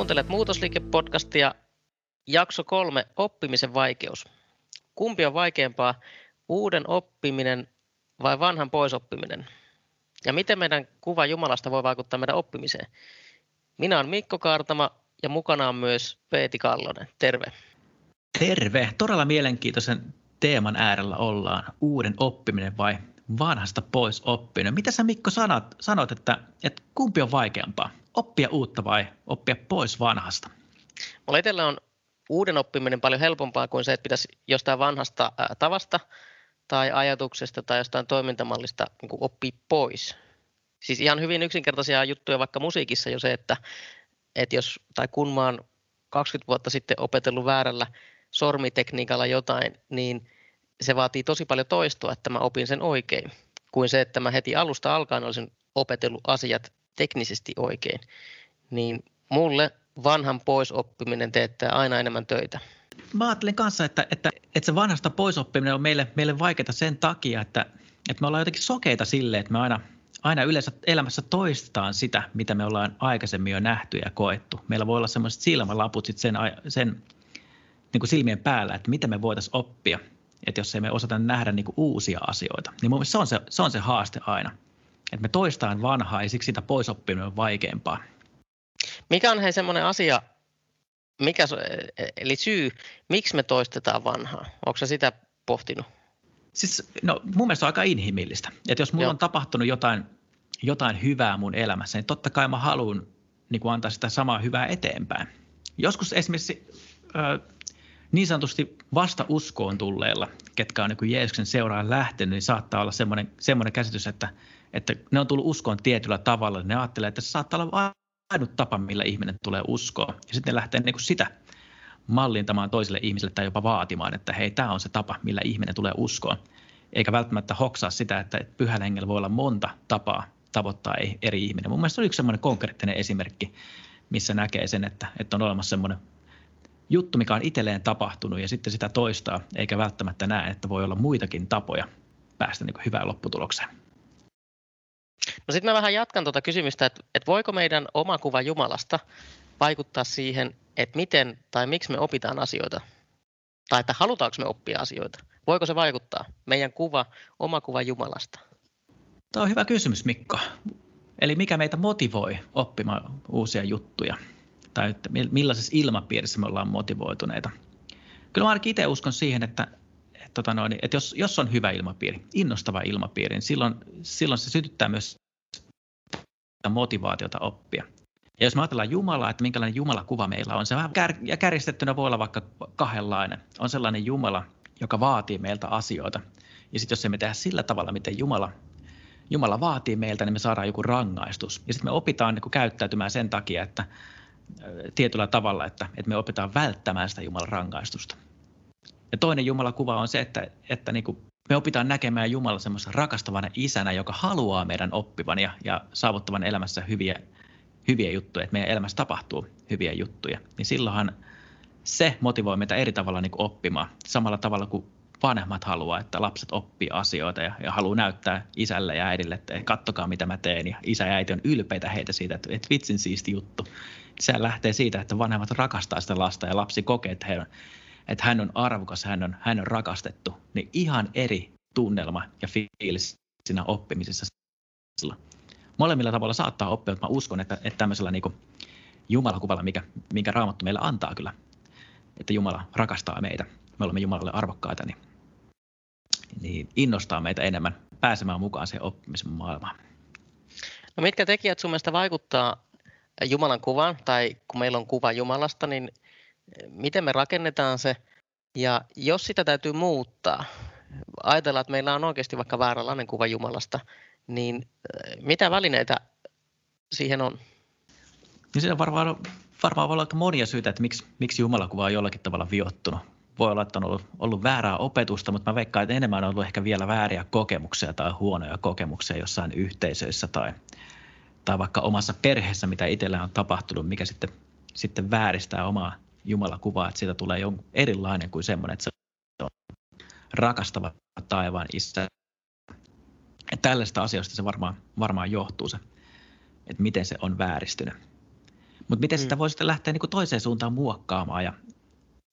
Kuuntelet Muutosliike-podcastia, jakso kolme, oppimisen vaikeus. Kumpi on vaikeampaa, uuden oppiminen vai vanhan poisoppiminen? Ja miten meidän kuva Jumalasta voi vaikuttaa meidän oppimiseen? Minä olen Mikko Kaartama ja mukana on myös Peeti Kallonen. Terve. Terve. Todella mielenkiintoisen teeman äärellä ollaan. Uuden oppiminen vai vanhasta pois oppiminen. Mitä sä Mikko sanot, sanot että, että kumpi on vaikeampaa? Oppia uutta vai oppia pois vanhasta? Mulla itsellä on uuden oppiminen paljon helpompaa kuin se, että pitäisi jostain vanhasta tavasta tai ajatuksesta tai jostain toimintamallista niin oppia pois. Siis ihan hyvin yksinkertaisia juttuja vaikka musiikissa jo se, että, että jos tai kun mä oon 20 vuotta sitten opetellut väärällä sormitekniikalla jotain, niin se vaatii tosi paljon toistoa, että mä opin sen oikein, kuin se, että mä heti alusta alkaen olisin opetellut asiat teknisesti oikein. Niin mulle vanhan poisoppiminen teettää aina enemmän töitä. Mä ajattelen kanssa, että, että, että se vanhasta poisoppiminen on meille, meille vaikeaa sen takia, että, että me ollaan jotenkin sokeita sille, että me aina, aina yleensä elämässä toistetaan sitä, mitä me ollaan aikaisemmin jo nähty ja koettu. Meillä voi olla semmoiset silmälaput sit sen, sen niin kuin silmien päällä, että mitä me voitaisiin oppia, että jos ei me osata nähdä niin kuin uusia asioita. Niin mun se on se, se on se haaste aina, että me toistaan vanhaa ja siksi sitä poisoppiminen on vaikeampaa. Mikä on hei semmoinen asia, mikä, eli syy, miksi me toistetaan vanhaa? Onko se sitä pohtinut? Siis, no, mun mielestä on aika inhimillistä. Että jos mulla Joo. on tapahtunut jotain, jotain hyvää mun elämässä, niin totta kai mä haluan niin kuin antaa sitä samaa hyvää eteenpäin. Joskus esimerkiksi ö, niin sanotusti vasta uskoon tulleilla, ketkä on niin Jeesuksen seuraan lähtenyt, niin saattaa olla semmoinen, semmoinen käsitys, että, että ne on tullut uskoon tietyllä tavalla. Niin ne ajattelee, että se saattaa olla ainut tapa, millä ihminen tulee uskoon. Ja sitten ne lähtee niin kuin sitä mallintamaan toiselle ihmiselle tai jopa vaatimaan, että hei, tämä on se tapa, millä ihminen tulee uskoon. Eikä välttämättä hoksaa sitä, että pyhällä hengellä voi olla monta tapaa tavoittaa eri ihminen. Mun mielestä se on yksi semmoinen konkreettinen esimerkki, missä näkee sen, että, että on olemassa semmoinen juttu, mikä on itselleen tapahtunut ja sitten sitä toistaa, eikä välttämättä näe, että voi olla muitakin tapoja päästä niin hyvään lopputulokseen. No sitten mä vähän jatkan tuota kysymystä, että, että voiko meidän oma kuva Jumalasta vaikuttaa siihen, että miten tai miksi me opitaan asioita? Tai että halutaanko me oppia asioita? Voiko se vaikuttaa, meidän kuva, oma kuva Jumalasta? Tämä on hyvä kysymys, Mikko. Eli mikä meitä motivoi oppimaan uusia juttuja? Tai että millaisessa ilmapiirissä me ollaan motivoituneita? Kyllä mä ainakin itse uskon siihen, että, tota noin, että jos, jos on hyvä ilmapiiri, innostava ilmapiiri, niin silloin, silloin se sytyttää myös motivaatiota oppia. Ja jos me ajatellaan Jumalaa, että minkälainen Jumalakuva meillä on, se vähän kär, ja kärjistettynä voi olla vaikka kahdenlainen. On sellainen Jumala, joka vaatii meiltä asioita. Ja sitten jos emme tehdä sillä tavalla, miten Jumala, Jumala vaatii meiltä, niin me saadaan joku rangaistus. Ja sitten me opitaan niin käyttäytymään sen takia, että tietyllä tavalla, että, että me opitaan välttämään sitä Jumalan rangaistusta. Ja toinen Jumalakuva on se, että, että niin kuin me opitaan näkemään Jumala semmoisena rakastavana isänä, joka haluaa meidän oppivan ja, ja saavuttavan elämässä hyviä, hyviä juttuja, että meidän elämässä tapahtuu hyviä juttuja. Niin silloinhan se motivoi meitä eri tavalla niin kuin oppimaan. Samalla tavalla kuin vanhemmat haluaa, että lapset oppii asioita ja, ja haluaa näyttää isälle ja äidille, että kattokaa mitä mä teen. Ja isä ja äiti on ylpeitä heitä siitä, että, että vitsin siisti juttu. Se lähtee siitä, että vanhemmat rakastaa sitä lasta ja lapsi kokee, että he on että hän on arvokas, hän on, hän on rakastettu, niin ihan eri tunnelma ja fiilis siinä oppimisessa. Molemmilla tavalla saattaa oppia, mutta mä uskon, että, että tämmöisellä niin Jumalakuvalla, mikä, minkä Raamattu meille antaa kyllä, että Jumala rakastaa meitä, me olemme Jumalalle arvokkaita, niin, niin innostaa meitä enemmän pääsemään mukaan siihen oppimisen maailmaan. No mitkä tekijät sun mielestä vaikuttaa Jumalan kuvaan, tai kun meillä on kuva Jumalasta, niin miten me rakennetaan se, ja jos sitä täytyy muuttaa, ajatellaan, että meillä on oikeasti vaikka vääränlainen kuva Jumalasta, niin äh, mitä välineitä siihen on? Niin siinä varmaan, varmaan voi olla aika monia syitä, että miksi, miksi Jumalakuva on jollakin tavalla viottunut. Voi olla, että on ollut, ollut väärää opetusta, mutta mä veikkaan, että enemmän on ollut ehkä vielä vääriä kokemuksia tai huonoja kokemuksia jossain yhteisöissä tai, tai vaikka omassa perheessä, mitä itsellä on tapahtunut, mikä sitten, sitten vääristää omaa Jumala kuvaa, että siitä tulee jonkun erilainen kuin semmoinen, että se on rakastava taivaan isä. Että tällaista asioista se varmaan, varmaan johtuu se, että miten se on vääristynyt. Mutta miten mm. sitä voi sitten lähteä niin kuin toiseen suuntaan muokkaamaan ja,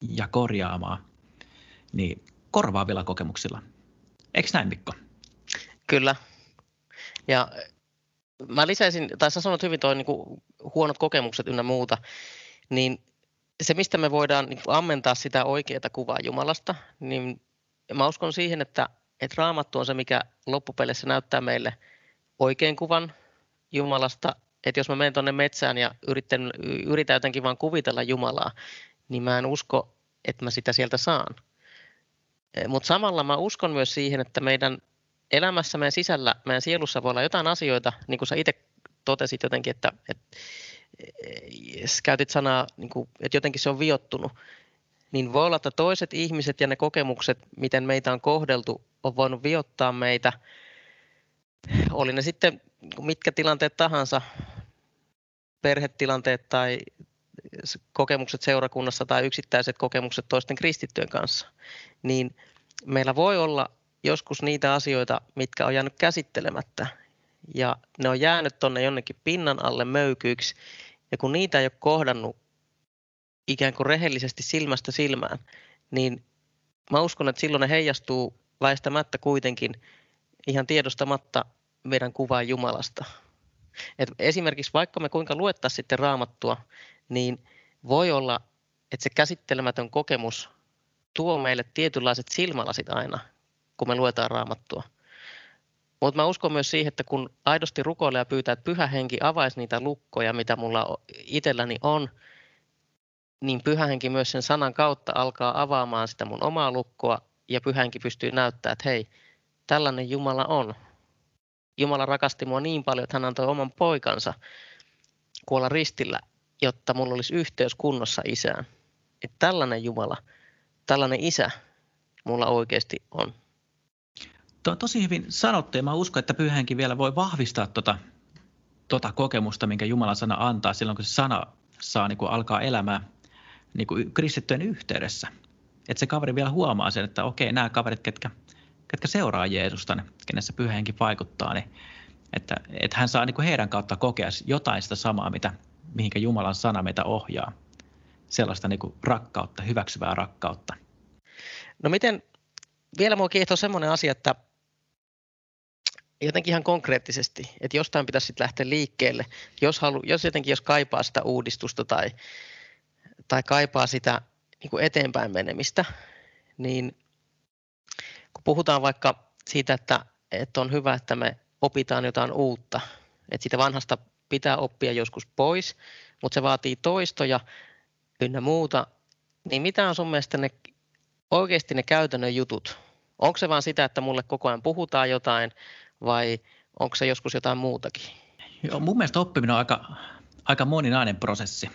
ja korjaamaan, niin korvaavilla kokemuksilla. Eikö näin, Mikko? Kyllä. Ja mä lisäisin, tai sä sanot hyvin toi niin kuin huonot kokemukset ynnä muuta, niin se, mistä me voidaan niin ammentaa sitä oikeaa kuvaa Jumalasta, niin mä uskon siihen, että, että raamattu on se, mikä loppupeleissä näyttää meille oikein kuvan Jumalasta. Että jos mä menen tuonne metsään ja yritän, yritän jotenkin vaan kuvitella Jumalaa, niin mä en usko, että mä sitä sieltä saan. Mutta samalla mä uskon myös siihen, että meidän elämässä, meidän sisällä, meidän sielussa voi olla jotain asioita, niin kuin sä itse totesit jotenkin, että, että käytit sanaa, niin kuin, että jotenkin se on viottunut, niin voi olla, että toiset ihmiset ja ne kokemukset, miten meitä on kohdeltu, on voinut viottaa meitä, oli ne sitten mitkä tilanteet tahansa, perhetilanteet tai kokemukset seurakunnassa tai yksittäiset kokemukset toisten kristittyjen kanssa, niin meillä voi olla joskus niitä asioita, mitkä on jäänyt käsittelemättä. Ja ne on jäänyt tuonne jonnekin pinnan alle möykyiksi ja kun niitä ei ole kohdannut ikään kuin rehellisesti silmästä silmään, niin mä uskon, että silloin ne heijastuu väistämättä kuitenkin ihan tiedostamatta meidän kuvaa Jumalasta. Et esimerkiksi vaikka me kuinka luettaisiin sitten raamattua, niin voi olla, että se käsittelemätön kokemus tuo meille tietynlaiset silmälasit aina, kun me luetaan raamattua. Mutta mä uskon myös siihen, että kun aidosti rukoilee ja pyytää, että pyhä henki avaisi niitä lukkoja, mitä mulla itselläni on, niin pyhä henki myös sen sanan kautta alkaa avaamaan sitä mun omaa lukkoa ja pyhä henki pystyy näyttämään, että hei, tällainen Jumala on. Jumala rakasti mua niin paljon, että hän antoi oman poikansa kuolla ristillä, jotta mulla olisi yhteys kunnossa isään. Että tällainen Jumala, tällainen isä mulla oikeasti on. Tuo on tosi hyvin sanottu ja mä uskon, että pyhänkin vielä voi vahvistaa tuota, tuota kokemusta, minkä Jumalan sana antaa silloin, kun se sana saa niin kuin alkaa elämään niin kuin kristittyjen yhteydessä. Että se kaveri vielä huomaa sen, että okei, nämä kaverit, ketkä, ketkä seuraa Jeesusta, kenessä pyhänkin vaikuttaa, niin että, että hän saa niin kuin heidän kautta kokea jotain sitä samaa, mitä, mihinkä Jumalan sana meitä ohjaa. Sellaista niin kuin rakkautta, hyväksyvää rakkautta. No miten, vielä mua kiehtoo semmoinen asia, että jotenkin ihan konkreettisesti, että jostain pitäisi sitten lähteä liikkeelle, jos, halu, jos jotenkin jos kaipaa sitä uudistusta tai, tai kaipaa sitä niin kuin eteenpäin menemistä, niin kun puhutaan vaikka siitä, että, että on hyvä, että me opitaan jotain uutta, että siitä vanhasta pitää oppia joskus pois, mutta se vaatii toistoja ynnä muuta, niin mitä on sun mielestä ne, oikeasti ne käytännön jutut? Onko se vaan sitä, että mulle koko ajan puhutaan jotain vai onko se joskus jotain muutakin? Joo, mun mielestä oppiminen on aika, aika moninainen prosessi.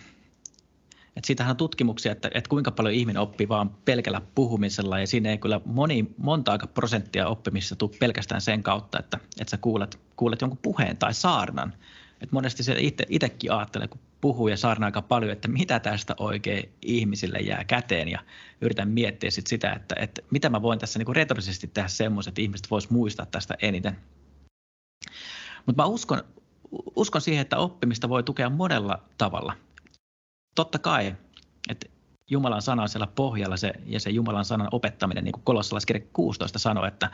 Et siitähän on tutkimuksia, että, että kuinka paljon ihminen oppii vaan pelkällä puhumisella ja siinä ei kyllä moni, monta aika prosenttia oppimisessa tule pelkästään sen kautta, että, että sä kuulet, kuulet jonkun puheen tai saarnan. Et monesti se itse, itsekin ajattelee, kun puhuu ja saarnaa aika paljon, että mitä tästä oikein ihmisille jää käteen ja yritän miettiä sit sitä, että, että mitä mä voin tässä niin retorisesti tehdä semmoisen, että ihmiset vois muistaa tästä eniten. Mutta mä uskon, uskon siihen, että oppimista voi tukea monella tavalla. Totta kai, että Jumalan sana on siellä pohjalla se, ja se Jumalan sanan opettaminen, niin kuin kolossalaiskirja 16 sanoo, että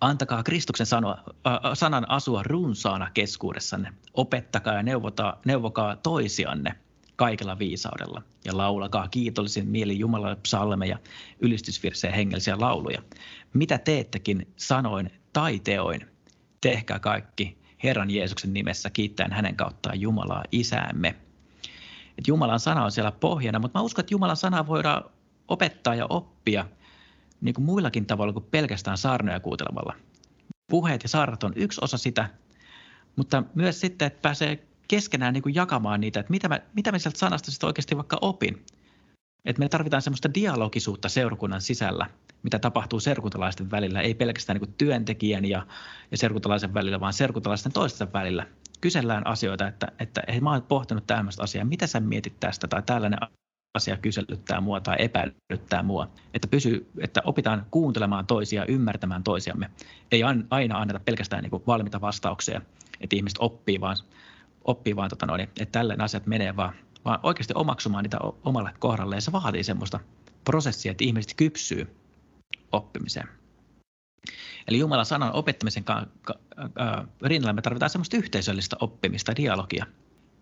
Antakaa Kristuksen sanoa, äh, sanan asua runsaana keskuudessanne. Opettakaa ja neuvota, neuvokaa toisianne kaikella viisaudella ja laulakaa kiitollisin mieli Jumalalle psalmeja, ylistysvirsejä hengellisiä lauluja. Mitä teettekin sanoin tai teoin, tehkää kaikki Herran Jeesuksen nimessä kiittäen hänen kauttaan Jumalaa isäämme. Et Jumalan sana on siellä pohjana, mutta mä uskon, että Jumalan sanaa voidaan opettaa ja oppia – niin kuin muillakin tavalla kuin pelkästään saarnoja kuuntelemalla. Puheet ja saarnat on yksi osa sitä, mutta myös sitten, että pääsee keskenään niin kuin jakamaan niitä, että mitä mä, mitä mä sieltä sanasta sitten oikeasti vaikka opin. Että me tarvitaan semmoista dialogisuutta seurakunnan sisällä, mitä tapahtuu serkuntalaisten välillä, ei pelkästään niin työntekijän ja, ja serkuntalaisen välillä, vaan serkuntalaisten toisten välillä. Kysellään asioita, että, että hei, mä oon pohtinut tämmöistä asiaa, mitä sä mietit tästä, tai tällainen asia kyselyttää mua tai epäilyttää mua. Että, pysy, että opitaan kuuntelemaan toisia, ymmärtämään toisiamme. Ei aina anneta pelkästään niin valmiita vastauksia, että ihmiset oppii vaan, oppii vaan tota noin, että tällainen asiat menee, vaan vaan oikeasti omaksumaan niitä omalle kohdalle. Ja se vaatii semmoista prosessia, että ihmiset kypsyy oppimiseen. Eli Jumalan sanan opettamisen rinnalla me tarvitaan semmoista yhteisöllistä oppimista, dialogia.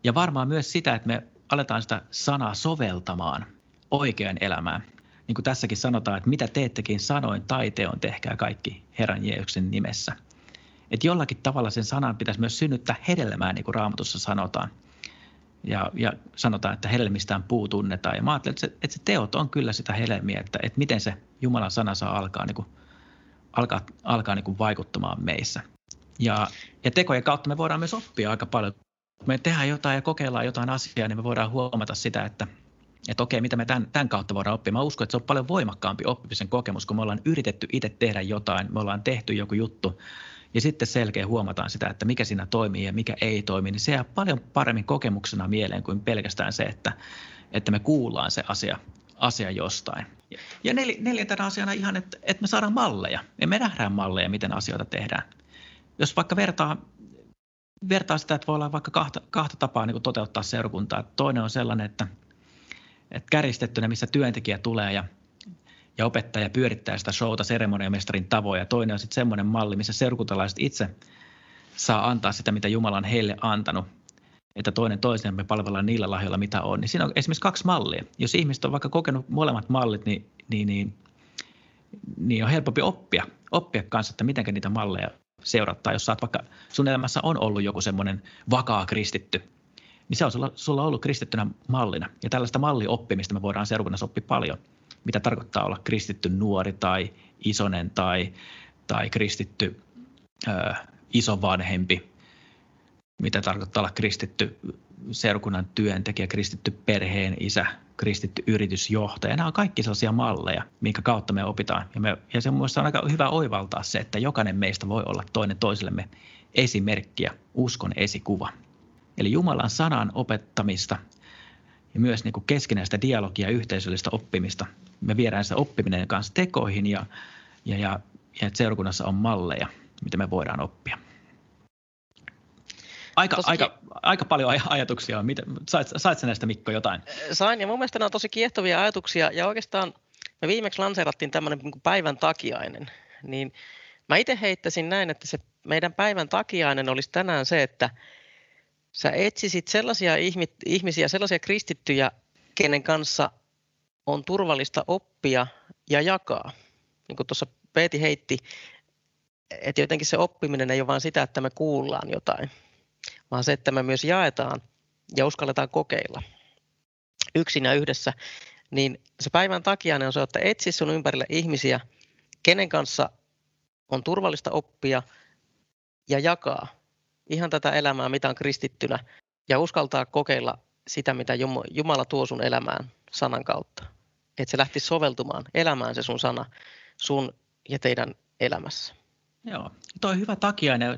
Ja varmaan myös sitä, että me aletaan sitä sanaa soveltamaan oikean elämään. Niin kuin tässäkin sanotaan, että mitä teettekin sanoin tai teon, tehkää kaikki Herran Jeesuksen nimessä. Että jollakin tavalla sen sanan pitäisi myös synnyttää hedelmää, niin kuin Raamatussa sanotaan. Ja, ja sanotaan, että hedelmistään puu tunnetaan. Ja mä ajattelen, että se, että se teot on kyllä sitä hedelmiä, että, että miten se Jumalan sana saa alkaa, niin kuin, alkaa, alkaa niin kuin vaikuttamaan meissä. Ja, ja tekojen kautta me voidaan myös oppia aika paljon. Kun me tehdään jotain ja kokeillaan jotain asiaa, niin me voidaan huomata sitä, että, että okei, mitä me tämän, tämän kautta voidaan oppia. Mä uskon, että se on paljon voimakkaampi oppimisen kokemus, kun me ollaan yritetty itse tehdä jotain, me ollaan tehty joku juttu ja sitten selkeä huomataan sitä, että mikä siinä toimii ja mikä ei toimi, niin se jää paljon paremmin kokemuksena mieleen kuin pelkästään se, että, että me kuullaan se asia, asia jostain. Ja nel, neljäntenä asiana ihan, että, että me saadaan malleja ja me nähdään malleja, miten asioita tehdään. Jos vaikka vertaa, vertaa sitä, että voi olla vaikka kahta, kahta tapaa niin kuin toteuttaa seurakuntaa. Toinen on sellainen, että, että käristettynä, missä työntekijä tulee ja ja opettaja pyörittää sitä showta seremoniamestarin tavoin. Ja toinen on sitten semmoinen malli, missä seurakuntalaiset itse saa antaa sitä, mitä Jumala on heille antanut, että toinen toisen me palvellaan niillä lahjoilla, mitä on. Niin siinä on esimerkiksi kaksi mallia. Jos ihmiset on vaikka kokenut molemmat mallit, niin, niin, niin, niin on helpompi oppia, oppia kanssa, että miten niitä malleja seurattaa. Jos saat vaikka, sun elämässä on ollut joku semmoinen vakaa kristitty, niin se on sulla, sulla ollut kristittynä mallina. Ja tällaista mallioppimista me voidaan seurakunnassa oppia paljon – mitä tarkoittaa olla kristitty nuori tai isonen tai, tai kristitty ö, isovanhempi, mitä tarkoittaa olla kristitty seurakunnan työntekijä, kristitty perheen isä, kristitty yritysjohtaja. Nämä on kaikki sellaisia malleja, minkä kautta me opitaan. Ja, me, ja se on mielestäni aika hyvä oivaltaa se, että jokainen meistä voi olla toinen toisellemme esimerkkiä, uskon esikuva. Eli Jumalan sanan opettamista ja myös niin kuin keskinäistä dialogia ja yhteisöllistä oppimista me viedään se oppiminen kanssa tekoihin ja, ja, ja, ja että seurakunnassa on malleja, mitä me voidaan oppia. Aika, aika, aika paljon ajatuksia. Mitä, sait, sait sä näistä Mikko jotain? Sain ja mun mielestä nämä on tosi kiehtovia ajatuksia ja oikeastaan me viimeksi lanseerattiin tämmöinen niin päivän takiainen. Niin mä itse heittäisin näin, että se meidän päivän takiainen olisi tänään se, että sä etsisit sellaisia ihmisiä, sellaisia kristittyjä, kenen kanssa on turvallista oppia ja jakaa. Niin kuin tuossa Peeti heitti, että jotenkin se oppiminen ei ole vain sitä, että me kuullaan jotain, vaan se, että me myös jaetaan ja uskalletaan kokeilla yksin ja yhdessä, niin se päivän takia on se, että etsi sun ympärille ihmisiä, kenen kanssa on turvallista oppia ja jakaa ihan tätä elämää, mitä on kristittynä, ja uskaltaa kokeilla sitä, mitä Jumala tuo sun elämään sanan kautta. Että se lähti soveltumaan elämään se sun sana sun ja teidän elämässä. Joo, tuo on hyvä.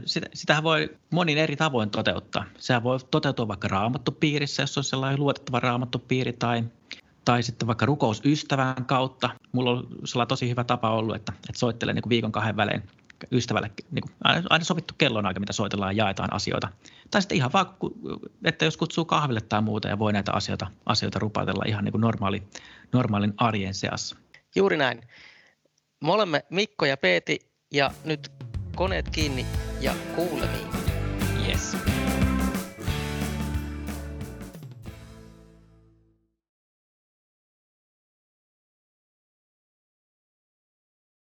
Sitä, sitähän voi monin eri tavoin toteuttaa. Sehän voi toteutua vaikka raamattupiirissä, jos on sellainen luotettava raamattupiiri, tai, tai sitten vaikka rukousystävän kautta. Mulla on sellainen tosi hyvä tapa ollut, että, että soittelen niin viikon kahden välein ystävälle niin kuin, aina sovittu kellonaika, mitä soitellaan ja jaetaan asioita. Tai sitten ihan vaan, että jos kutsuu kahville tai muuta ja voi näitä asioita, asioita rupatella ihan niin kuin normaali, normaalin arjen seassa. Juuri näin. Me olemme Mikko ja Peeti ja nyt koneet kiinni ja kuulemiin.